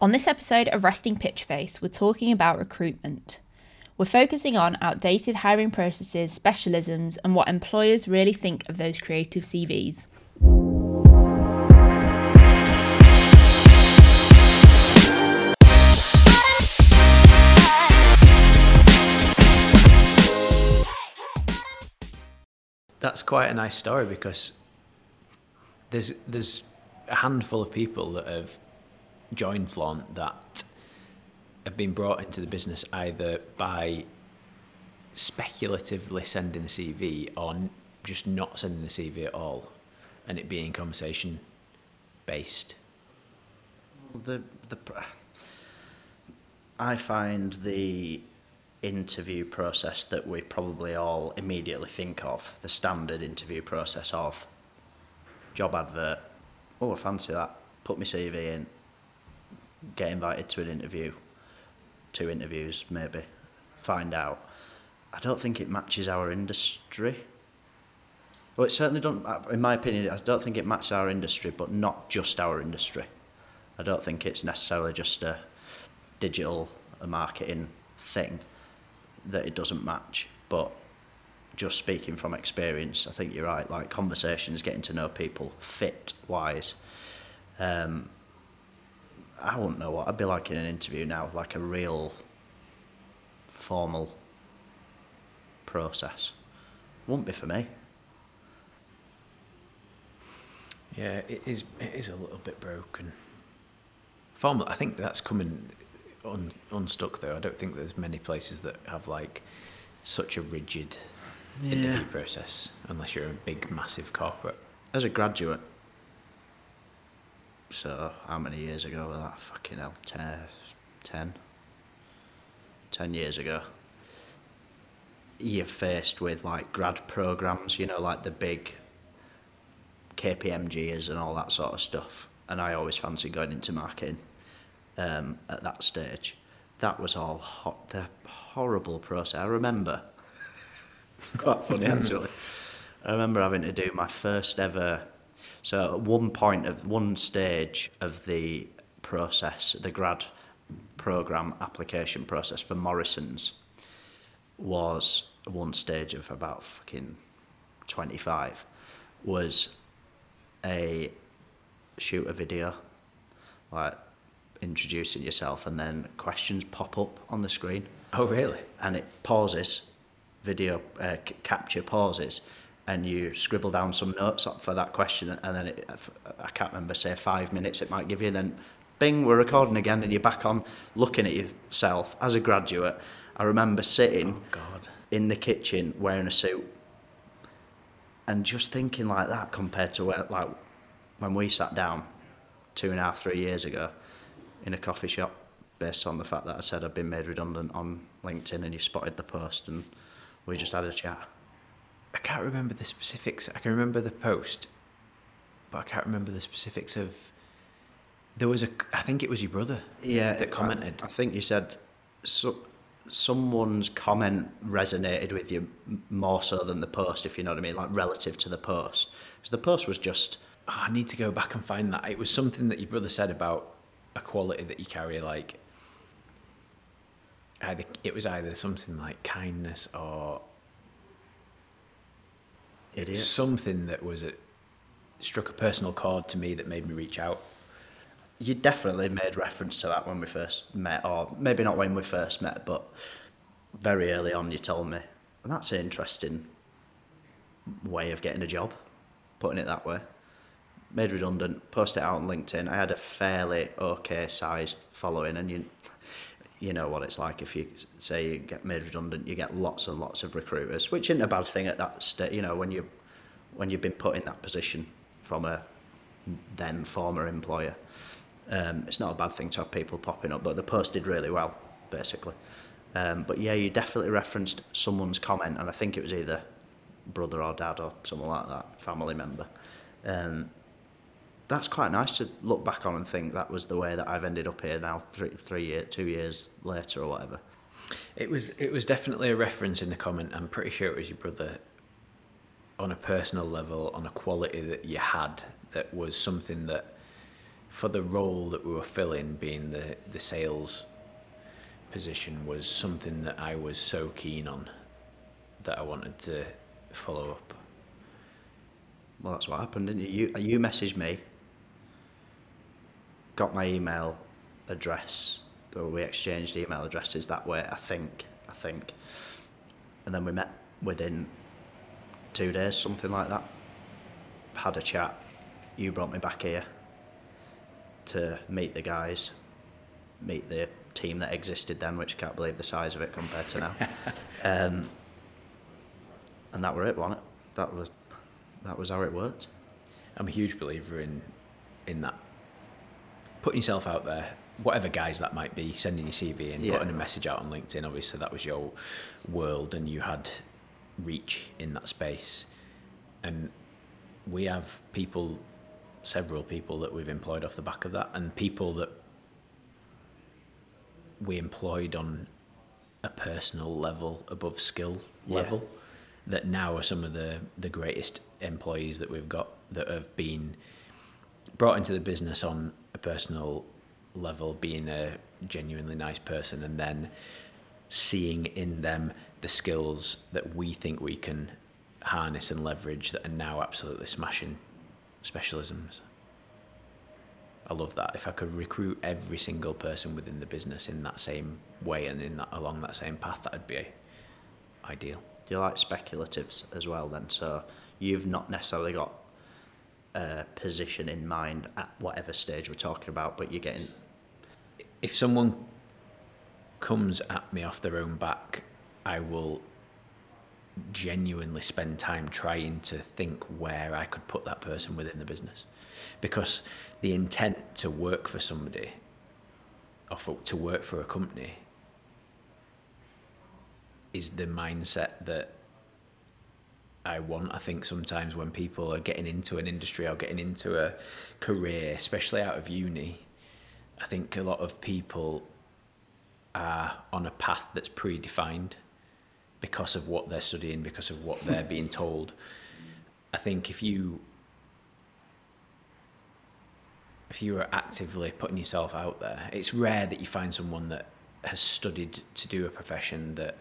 On this episode of Resting Pitch Face, we're talking about recruitment. We're focusing on outdated hiring processes, specialisms, and what employers really think of those creative CVs. That's quite a nice story because there's there's a handful of people that have joined Flaunt that have been brought into the business either by speculatively sending a CV or just not sending a CV at all, and it being conversation based. The the I find the interview process that we probably all immediately think of the standard interview process of job advert. Oh, I fancy that. Put my CV in. Get invited to an interview, two interviews maybe. Find out. I don't think it matches our industry. Well, it certainly don't. In my opinion, I don't think it matches our industry, but not just our industry. I don't think it's necessarily just a digital marketing thing that it doesn't match. But just speaking from experience, I think you're right. Like conversations, getting to know people, fit wise. Um, I wouldn't know what I'd be like in an interview now, with like a real formal process. Wouldn't be for me. Yeah, it is. It is a little bit broken. Formal. I think that's coming un, unstuck though. I don't think there's many places that have like such a rigid interview process, unless you're a big, massive corporate. As a graduate, so how many years ago was that? Fucking hell, 10, 10, 10 years ago. You're faced with like grad programs, you know, like the big KPMGs and all that sort of stuff. And I always fancied going into marketing um, at that stage. That was all hot, the horrible process. I remember, quite funny actually. I remember having to do my first ever. So at one point of one stage of the process, the grad program application process for Morrison's was one stage of about fucking 25 was a shoot a video like introducing yourself and then questions pop up on the screen Oh, really? and it pauses video uh, c- capture pauses and you scribble down some notes up for that question and then it, I can't remember say five minutes it might give you then bing we're recording again and you're back on looking at yourself as a graduate I remember sitting oh, God. in the kitchen wearing a suit and just thinking like that compared to where, like when we sat down two and a half three years ago in a coffee shop based on the fact that I said I'd been made redundant on LinkedIn and you spotted the post and we just had a chat. I can't remember the specifics. I can remember the post, but I can't remember the specifics of. There was a. I think it was your brother. Yeah, That commented. I, think you said so, someone's comment resonated with you more so than the post, if you know what I mean, like relative to the post. Because the post was just Oh, I need to go back and find that. It was something that your brother said about a quality that you carry, like either it was either something like kindness or idiot. something that was a, struck a personal chord to me that made me reach out. You definitely made reference to that when we first met, or maybe not when we first met, but very early on you told me. And that's an interesting way of getting a job, putting it that way. Made redundant, posted it out on LinkedIn. I had a fairly okay sized following, and you, you know what it's like if you say you get made redundant, you get lots and lots of recruiters, which isn't a bad thing at that state. You know when you, when you've been put in that position from a then former employer. Um, it's not a bad thing to have people popping up, but the post did really well, basically. Um, but yeah, you definitely referenced someone's comment, and I think it was either brother or dad or someone like that, family member. Um, that's quite nice to look back on and think that was the way that I've ended up here now, three, three year, two years later or whatever. It was it was definitely a reference in the comment. I'm pretty sure it was your brother. On a personal level, on a quality that you had, that was something that for the role that we were filling, being the the sales position, was something that I was so keen on that I wanted to follow up. Well, that's what happened, didn't you? You, you messaged me, got my email address, or we exchanged email addresses that way, I think. I think. And then we met within two days, something like that. Had a chat. You brought me back here to meet the guys, meet the team that existed then, which I can't believe the size of it compared to now. um, and that were it, wasn't it? That was that was how it worked. I'm a huge believer in in that putting yourself out there, whatever guys that might be, sending your CV and Yeah. putting a message out on LinkedIn. Obviously, that was your world, and you had reach in that space. And we have people, several people that we've employed off the back of that, and people that we employed on a personal level above skill Yeah. level that now are some of the the greatest employees that we've got that have been brought into the business on a personal level being a genuinely nice person and then seeing in them the skills that we think we can harness and leverage that are now absolutely smashing specialisms I love that. If I could recruit every single person within the business in that same way and in that along that same path, that'd be ideal. Do you like speculatives as well then? So you've not necessarily got position in mind at whatever stage we're talking about, but you're getting If someone comes at me off their own back, I will genuinely spend time trying to think where I could put that person within the business. Because the intent to work for somebody or for, to work for a company is the mindset that I want. I think sometimes when people are getting into an industry or getting into a career, especially out of uni, I think a lot of people are on a path that's predefined because of what they're studying, because of what they're being told. I think if you if you are actively putting yourself out there, it's rare that you find someone that has studied to do a profession that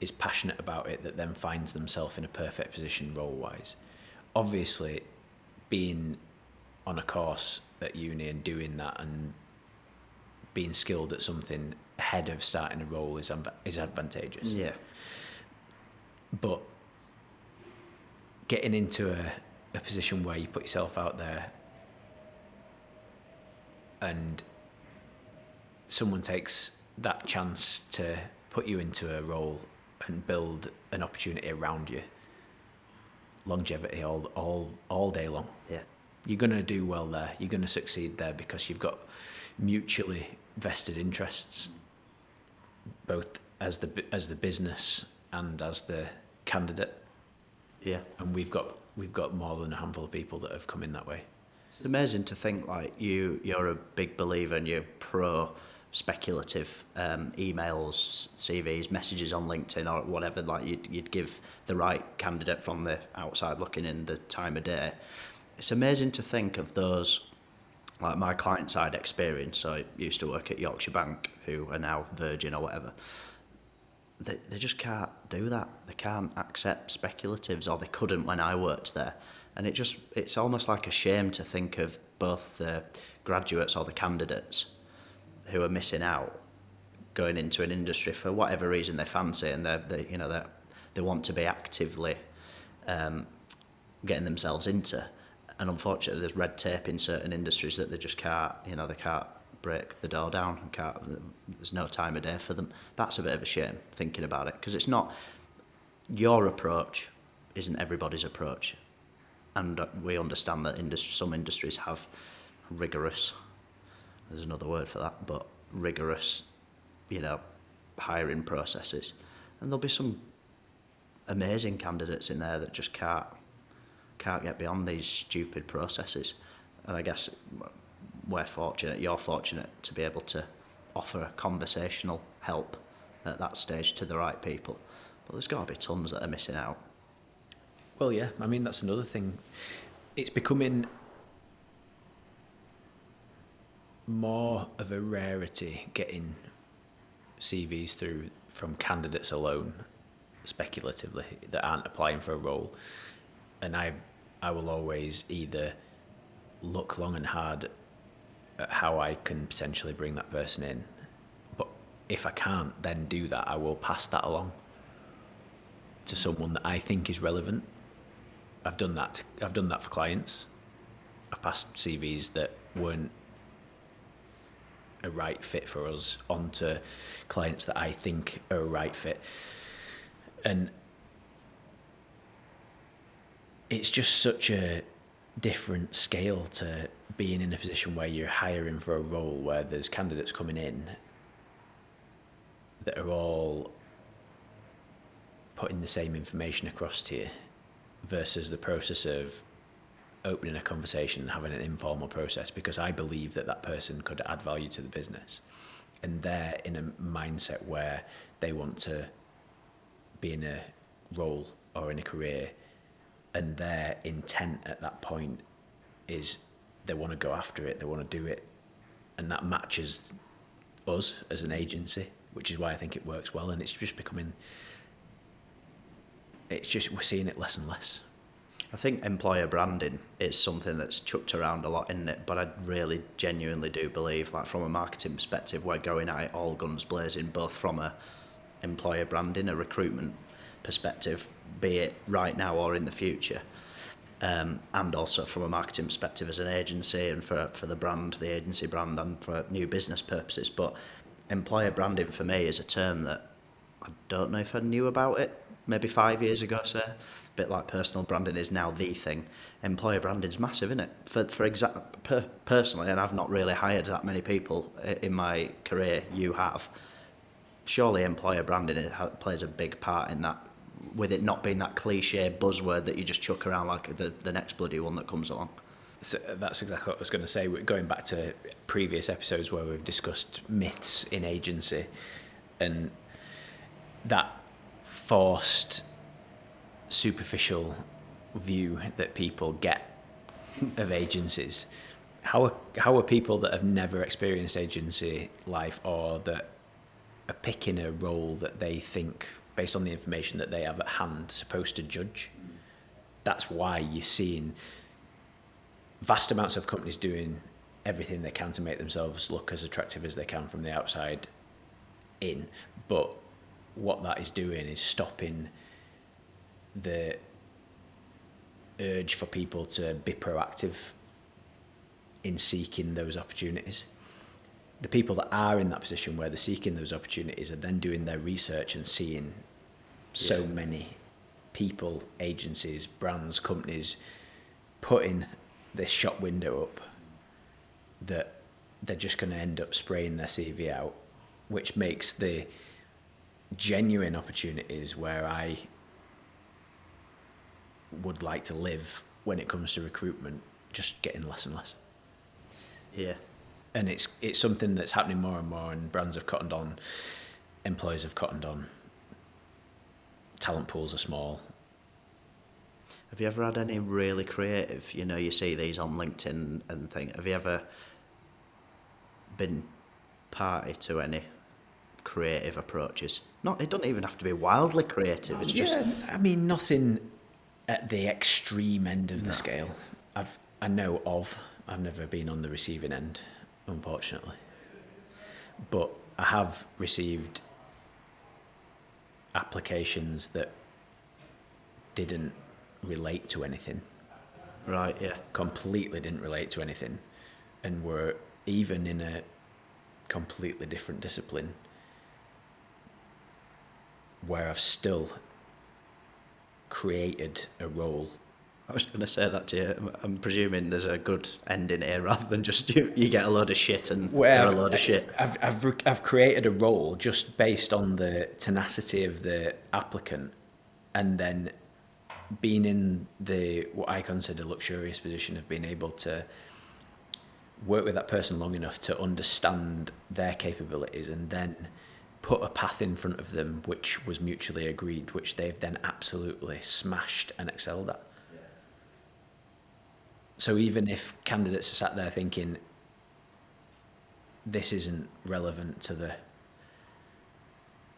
is passionate about it that then finds themselves in a perfect position role wise. Obviously, being on a course at uni and doing that and being skilled at something ahead of starting a role is is advantageous. yeah. But getting into a, a position where you put yourself out there and someone takes that chance to put you into a role and build an opportunity around you. Longevity all all all day long. Yeah. you're going to do well there. You're going to succeed there because you've got mutually vested interests both as the as the business and as the candidate. Yeah. and we've got we've got more than a handful of people that have come in that way. It's amazing to think like you you're a big believer and you're pro speculative um, emails, CVs, messages on LinkedIn or whatever. Like you'd you'd give the right candidate from the outside looking in the time of day. It's amazing to think of those. Like my client side experience, so I used to work at Yorkshire Bank, who are now Virgin or whatever. They, they just can't do that. They can't accept speculatives, or they couldn't when I worked there. And it just, it's almost like a shame to think of both the graduates or the candidates who are missing out going into an industry for whatever reason they fancy and they they you know they they want to be actively um, getting themselves into. And unfortunately there's red tape in certain industries that they just can't you know they can't break the door down and can't there's no time of day for them. That's a bit of a shame thinking about it because it's not your approach isn't everybody's approach. And we understand that industry, some industries have rigorous there's another word for that, but rigorous, you know, hiring processes. And there'll be some amazing candidates in there that just can't can't get beyond these stupid processes. And I guess we're fortunate, you're fortunate to be able to offer conversational help at that stage to the right people. But there's got to be tons that are missing out. Well, yeah. I mean, that's another thing. It's becoming more of a rarity getting CVs through from candidates alone, speculatively, that aren't applying for a role. And I, I will always either look long and hard at how I can potentially bring that person in. But if I can't then do that, I will pass that along to someone that I think is relevant. I've done that. To, I've done that for clients. I've passed CVs that weren't a right fit for us onto clients that I think are a right fit. And it's just such a different scale to being in a position where you're hiring for a role where there's candidates coming in that are all putting the same information across to you versus the process of opening a conversation and having an informal process because I believe that that person could add value to the business and they're in a mindset where they want to be in a role or in a career and their intent at that point is they want to go after it, they want to do it, and that matches us as an agency, which is why I think it works well, and it's just becoming. It's just we're seeing it less and less. I think employer branding is something that's chucked around a lot, in it? But I really genuinely do believe, like from a marketing perspective, we're going at it all guns blazing, both from a employer branding, a recruitment perspective, be it right now or in the future. Um, and also from a marketing perspective as an agency and for, for the brand, the agency brand, and for new business purposes. But employer branding for me is a term that I don't know if I knew about it maybe five years ago, say. A bit like personal branding is now the thing. Employer branding is massive, isn't it? For, for exa- per, personally, and I've not really hired that many people in my career, you have. Surely employer branding plays a big part in that with it not being that cliche buzzword that you just chuck around like the, the next bloody one that comes along. So uh, that's exactly what I was going to say. Going back to previous episodes where we've discussed myths in agency and that forced, superficial view that people get of agencies. How are, how are people that have never experienced agency life or that are picking a role that they think based on the information that they have at hand, supposed to judge. That's why you're seeing vast amounts of companies doing everything they can to make themselves look as attractive as they can from the outside in. But what that is doing is stopping the urge for people to be proactive in seeking those opportunities. The people that are in that position where they're seeking those opportunities are then doing their research and seeing so yeah. many people, agencies, brands, companies putting this shop window up that they're just going to end up spraying their CV out, which makes the genuine opportunities where I would like to live when it comes to recruitment just getting less and less. Yeah. And it's it's something that's happening more and more and brands have cottoned on, employers have cottoned on, talent pools are small. Have you ever had any really creative? You know, you see these on LinkedIn and things. Have you ever been party to any creative approaches? Not. It doesn't even have to be wildly creative. It's yeah, just. I mean, nothing at the extreme end of no. the scale. I've I know of. I've never been on the receiving end, unfortunately. But I have received applications that didn't relate to anything. Right, yeah. Completely didn't relate to anything and were even in a completely different discipline where I've still created a role. I was going to say that to you. I'm presuming there's a good ending here rather than just you, you get a load of shit and where a load of shit. I've, I've, I've created a role just based on the tenacity of the applicant and then being in the what I consider a luxurious position of being able to work with that person long enough to understand their capabilities and then put a path in front of them which was mutually agreed, which they've then absolutely smashed and excelled at. So even if candidates are sat there thinking, this isn't relevant to the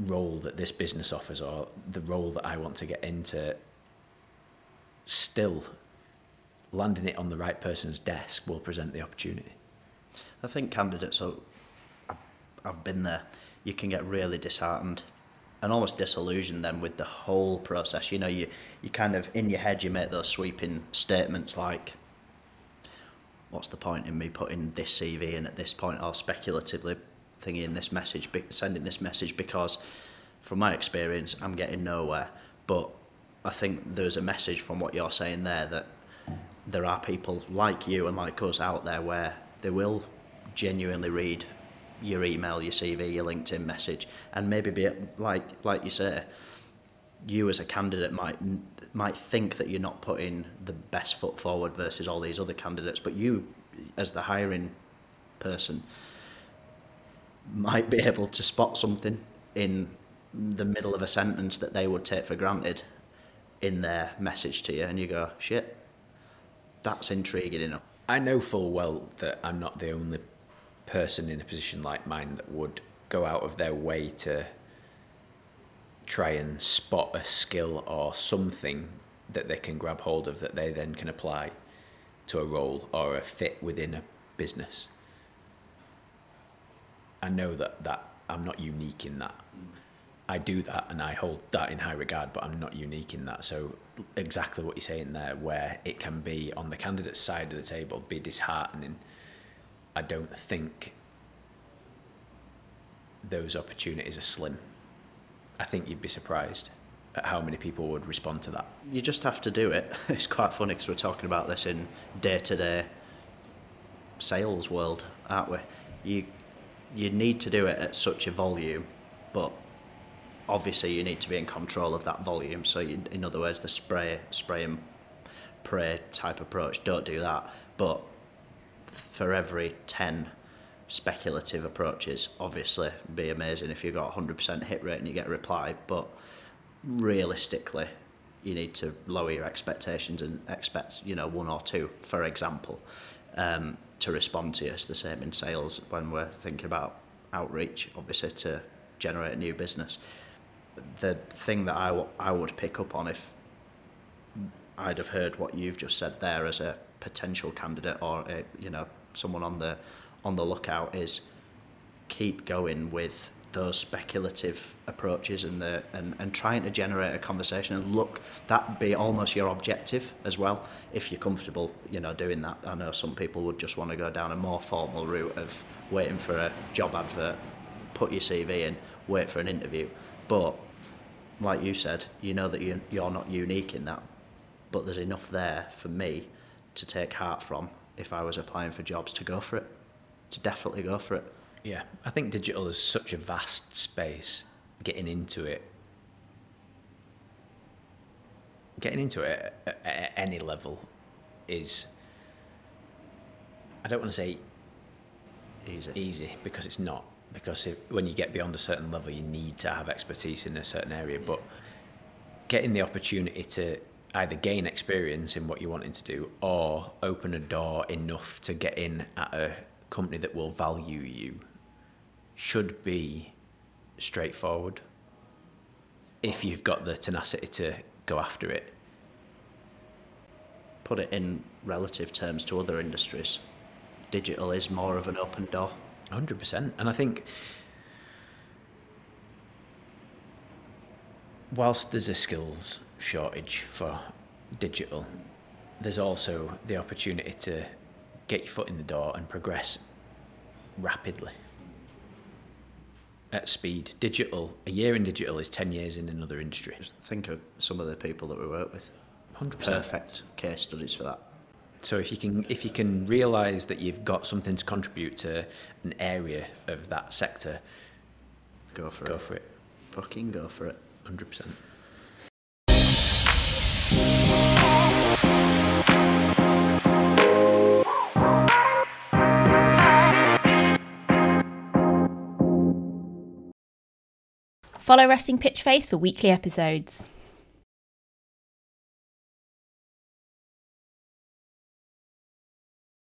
role that this business offers or the role that I want to get into, still landing it on the right person's desk will present the opportunity. I think candidates, I've been there, you can get really disheartened and almost disillusioned then with the whole process. You know, you, you kind of, in your head, you make those sweeping statements like, what's the point in me putting this CV in at this point or speculatively thinking in this message, sending this message because from my experience, I'm getting nowhere. But I think there's a message from what you're saying there that there are people like you and like us out there where they will genuinely read your email, your CV, your LinkedIn message, and maybe be like like you say, you as a candidate might might think that you're not putting the best foot forward versus all these other candidates, but you, as the hiring person, might be able to spot something in the middle of a sentence that they would take for granted in their message to you, and you go, shit, that's intriguing enough. I know full well that I'm not the only person in a position like mine that would go out of their way to try and spot a skill or something that they can grab hold of that they then can apply to a role or a fit within a business. I know that, that I'm not unique in that. I do that and I hold that in high regard, but I'm not unique in that. So exactly what you're saying there, where it can be on the candidate's side of the table, be disheartening. I don't think those opportunities are slim. I think you'd be surprised at how many people would respond to that. You just have to do it. It's quite funny because we're talking about this in day-to-day sales world, aren't we? You you need to do it at such a volume, but obviously you need to be in control of that volume. So, you, in other words, the spray, spray and pray type approach, don't do that. But for every 10 speculative approaches, obviously, be amazing if you've got 100% hit rate and you get a reply. But realistically, you need to lower your expectations and expect, you know, one or two, for example, um, to respond to us. The same in sales when we're thinking about outreach, obviously, to generate new business. The thing that I, w- I would pick up on if I'd have heard what you've just said there as a potential candidate or a, you know someone on the on the lookout is keep going with those speculative approaches and the and, and trying to generate a conversation and look that be almost your objective as well if you're comfortable you know doing that. I know some people would just want to go down a more formal route of waiting for a job advert put your CV in wait for an interview. But like you said you know that you, you're not unique in that but there's enough there for me to take heart from if I was applying for jobs to go for it to definitely go for it Yeah, I think digital is such a vast space. Getting into it, getting into it at, at any level, is. I don't want to say easy easy because it's not. Because if, when you get beyond a certain level, you need to have expertise in a certain area. But getting the opportunity to either gain experience in what you're wanting to do or open a door enough to get in at a company that will value you should be straightforward if you've got the tenacity to go after it. put it in relative terms to other industries digital is more of an open door 100%. And I think whilst there's a skills shortage for digital, there's also the opportunity to get your foot in the door and progress rapidly at speed. Digital, a year in digital is 10 years in another industry. think of some of the people that we work with 100%. perfect case studies for that So if you can if you can realize that you've got something to contribute to an area of that sector, go for go it for it. fucking go for it 100%. Follow Resting Pitch Face for weekly episodes.